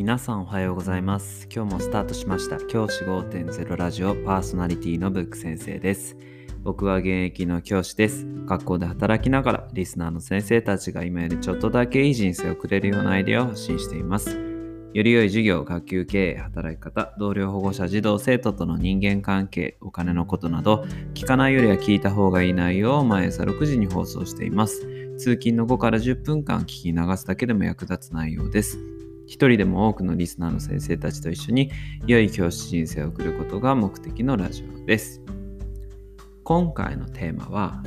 皆さんおはようございます。今日もスタートしました。教師5.0ラジオパーソナリティのブック先生です。僕は現役の教師です。学校で働きながらリスナーの先生たちが今よりちょっとだけいい人生をくれるようなアイデアを発信しています。より良い授業、学級経営、働き方、同僚保護者、児童、生徒との人間関係、お金のことなど、聞かないよりは聞いた方がいい内容を毎朝6時に放送しています。通勤の5から10分間聞き流すだけでも役立つ内容です。一人でも多くのリスナーの先生たちと一緒に良い教師人生を送ることが目的のラジオです。今回のテーマは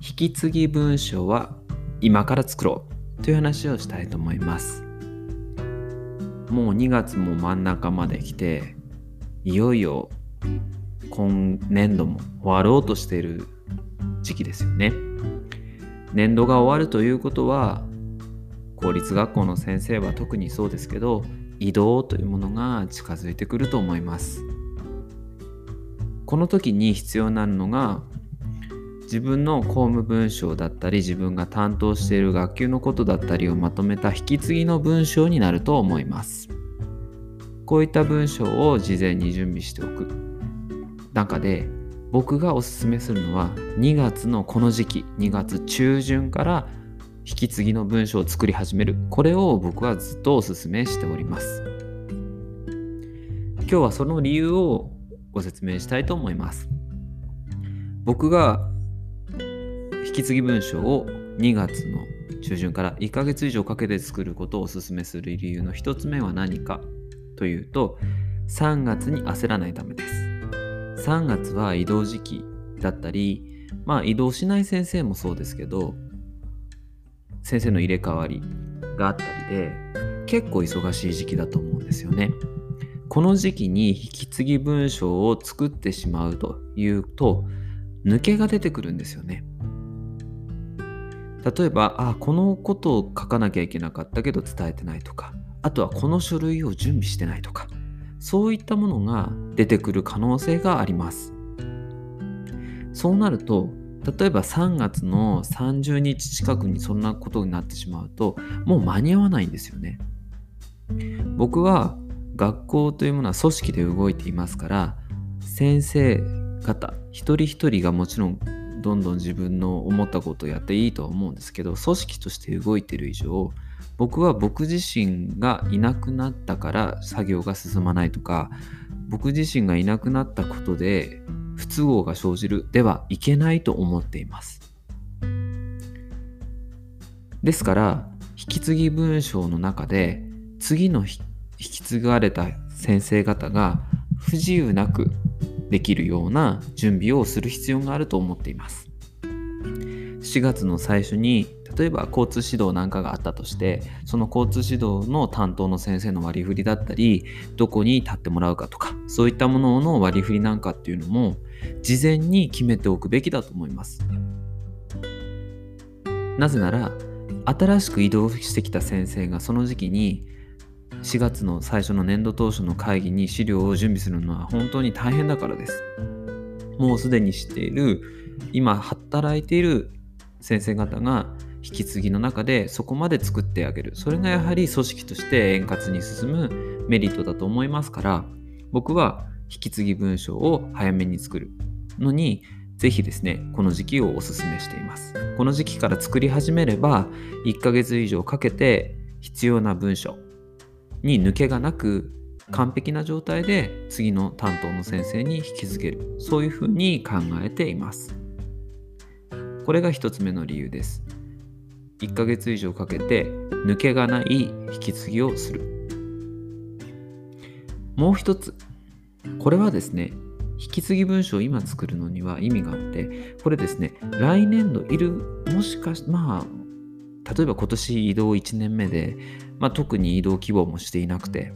引き継ぎ文章は今から作ろうという話をしたいと思います。もう2月も真ん中まで来ていよいよ今年度も終わろうとしている時期ですよね。年度が終わるということは公立学校の先生は特にそうですけど移動というものが近づいてくると思います。この時に必要なのが自分の公務文書だったり自分が担当している学級のことだったりをまとめた引き継ぎの文章になると思います。こういった文章を事前に準備しておく。中で僕がおすすめするのは2月のこの時期2月中旬から引き継ぎの文章を作り始める。これを僕はずっとおすすめしております。今日はその理由をご説明したいと思います。僕が引き継ぎ文章を2月の中旬から1ヶ月以上かけて作ることをおすすめする理由の1つ目は何か。というと3月に焦らないためです。3月は移動時期だったりまあ移動しない先生もそうですけど先生の入れ替わりがあったりで結構忙しい時期だと思うんですよね。この時期に引き継ぎ文章を作ってしまうというと抜けが出てくるんですよね。例えば、あ、このことを書かなきゃいけなかったけど伝えてないとか、あとはこの書類を準備してないとか、そういったものが出てくる可能性があります。そうなると、例えば3月の30日近くにそんなことになってしまうともう間に合わないんですよね。僕は学校というものは組織で動いていますから先生方一人一人がもちろんどんどん自分の思ったことをやっていいとは思うんですけど組織として動いている以上僕は僕自身がいなくなったから作業が進まないとか僕自身がいなくなったことで不都合が生じるではいけないと思っています。ですから引き継ぎ文章の中で次の引き継がれた先生方が不自由なくできるような準備をする必要があると思っています。4月の最初に例えば交通指導なんかがあったとしてその交通指導の担当の先生の割り振りだったりどこに立ってもらうかとかそういったものの割り振りなんかっていうのも事前に決めておくべきだと思います。なぜなら新しく移動してきた先生がその時期に4月の最初の年度当初の会議に資料を準備するのは本当に大変だからです。もうすでに知っている今働いている先生方が引き継ぎの中でそこまで作ってあげる。それがやはり組織として円滑に進むメリットだと思いますから僕は引き継ぎ文章を早めに作るのにぜひですねこの時期をおすすめしています。この時期から作り始めれば1ヶ月以上かけて必要な文章に抜けがなく完璧な状態で次の担当の先生に引き継げる。そういうふうに考えています。これが1つ目の理由です。1ヶ月以上かけて抜けがない引き継ぎをする。もう一つ。これはですね引き継ぎ文書を今作るのには意味があってこれですね来年度いるもしかしまあ例えば今年移動1年目で、まあ、特に移動希望もしていなくて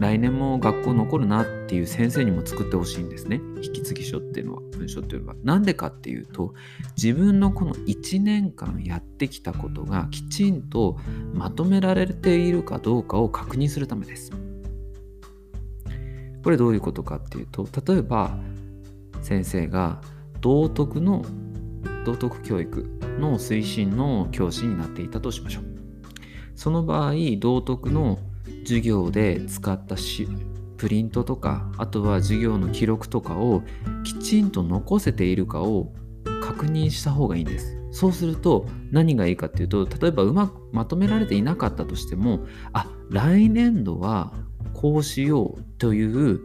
来年も学校残るなっていう先生にも作ってほしいんですね。引き継ぎ書っていうのは文書っていうのは。なんでかっていうと自分のこの1年間やってきたことがきちんとまとめられているかどうかを確認するためです。これどういうことかっていうと例えば先生が道徳の道徳教育の推進の教師になっていたとしましょう。その場合道徳の授業で使ったしプリントとかあとは授業の記録とかをきちんと残せているかを確認した方がいいんです。そうすると何がいいかっていうと例えばうまくまとめられていなかったとしてもあ来年度はこうしようという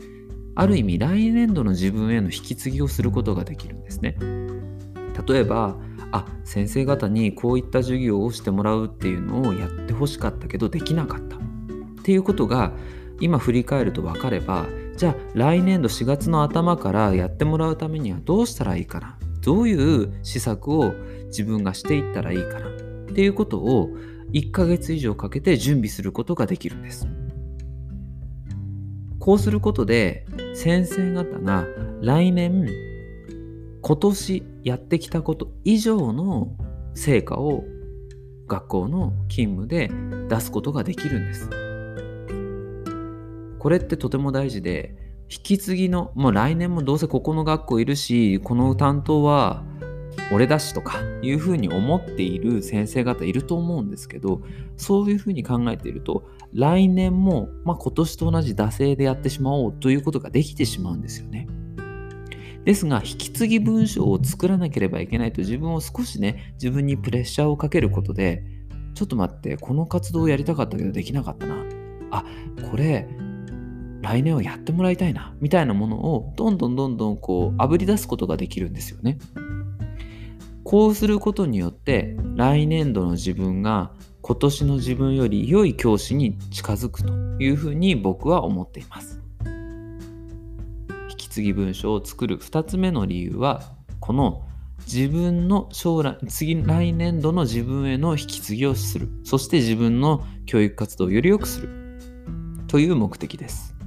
ある意味来年度の自分への引き継ぎをすることができるんですね。例えばあ先生方にこういった授業をしてもらうっていうのをやってほしかったけどできなかった。っていうことが今振り返ると分かればじゃあ来年度4月の頭からやってもらうためにはどうしたらいいかな？どういう施策を自分がしていったらいいかな？っていうことを1ヶ月以上かけて準備することができるんです。こうすることで先生方が来年今年やってきたこと以上の成果を学校の勤務で出すことができるんです。これってとても大事で引き継ぎのもう来年もどうせここの学校いるしこの担当は俺だしとかいうふうに思っている先生方いると思うんですけどそういうふうに考えていると来年も、まあ、今年と同じ惰性でやってしまおうということができてしまうんですよね。ですが引き継ぎ文章を作らなければいけないと自分を少しね自分にプレッシャーをかけることでちょっと待ってこの活動をやりたかったけどできなかったなあこれ来年はやってもらいたいなみたいなものをどんどんどんどんこうあぶり出すことができるんですよね。こうすることによって来年度の自分が今年の自分より良い教師に近づくというふうに僕は思っています。引き継ぎ文書を作る2つ目の理由はこの自分の将来次来年度の自分への引き継ぎをするそして自分の教育活動をより良くするという目的です。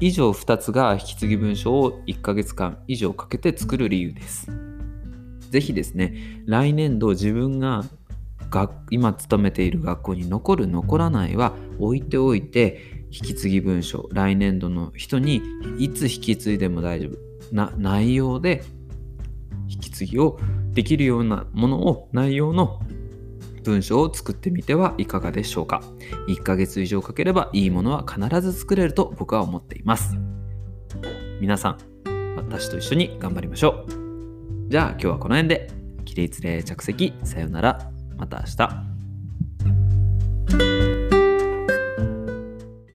以上2つが引き継ぎ文書を1ヶ月間以上かけて作る理由です。ぜひですね、来年度自分が今勤めている学校に残る残らないは置いておいて引き継ぎ文書来年度の人にいつ引き継いでも大丈夫な内容で引き継ぎをできるようなものを内容の文章を作ってみてはいかがでしょうか。1ヶ月以上かければいいものは必ず作れると僕は思っています。皆さん私と一緒に頑張りましょう。じゃあ今日はこの辺で。起立例着席。さよなら。また明日。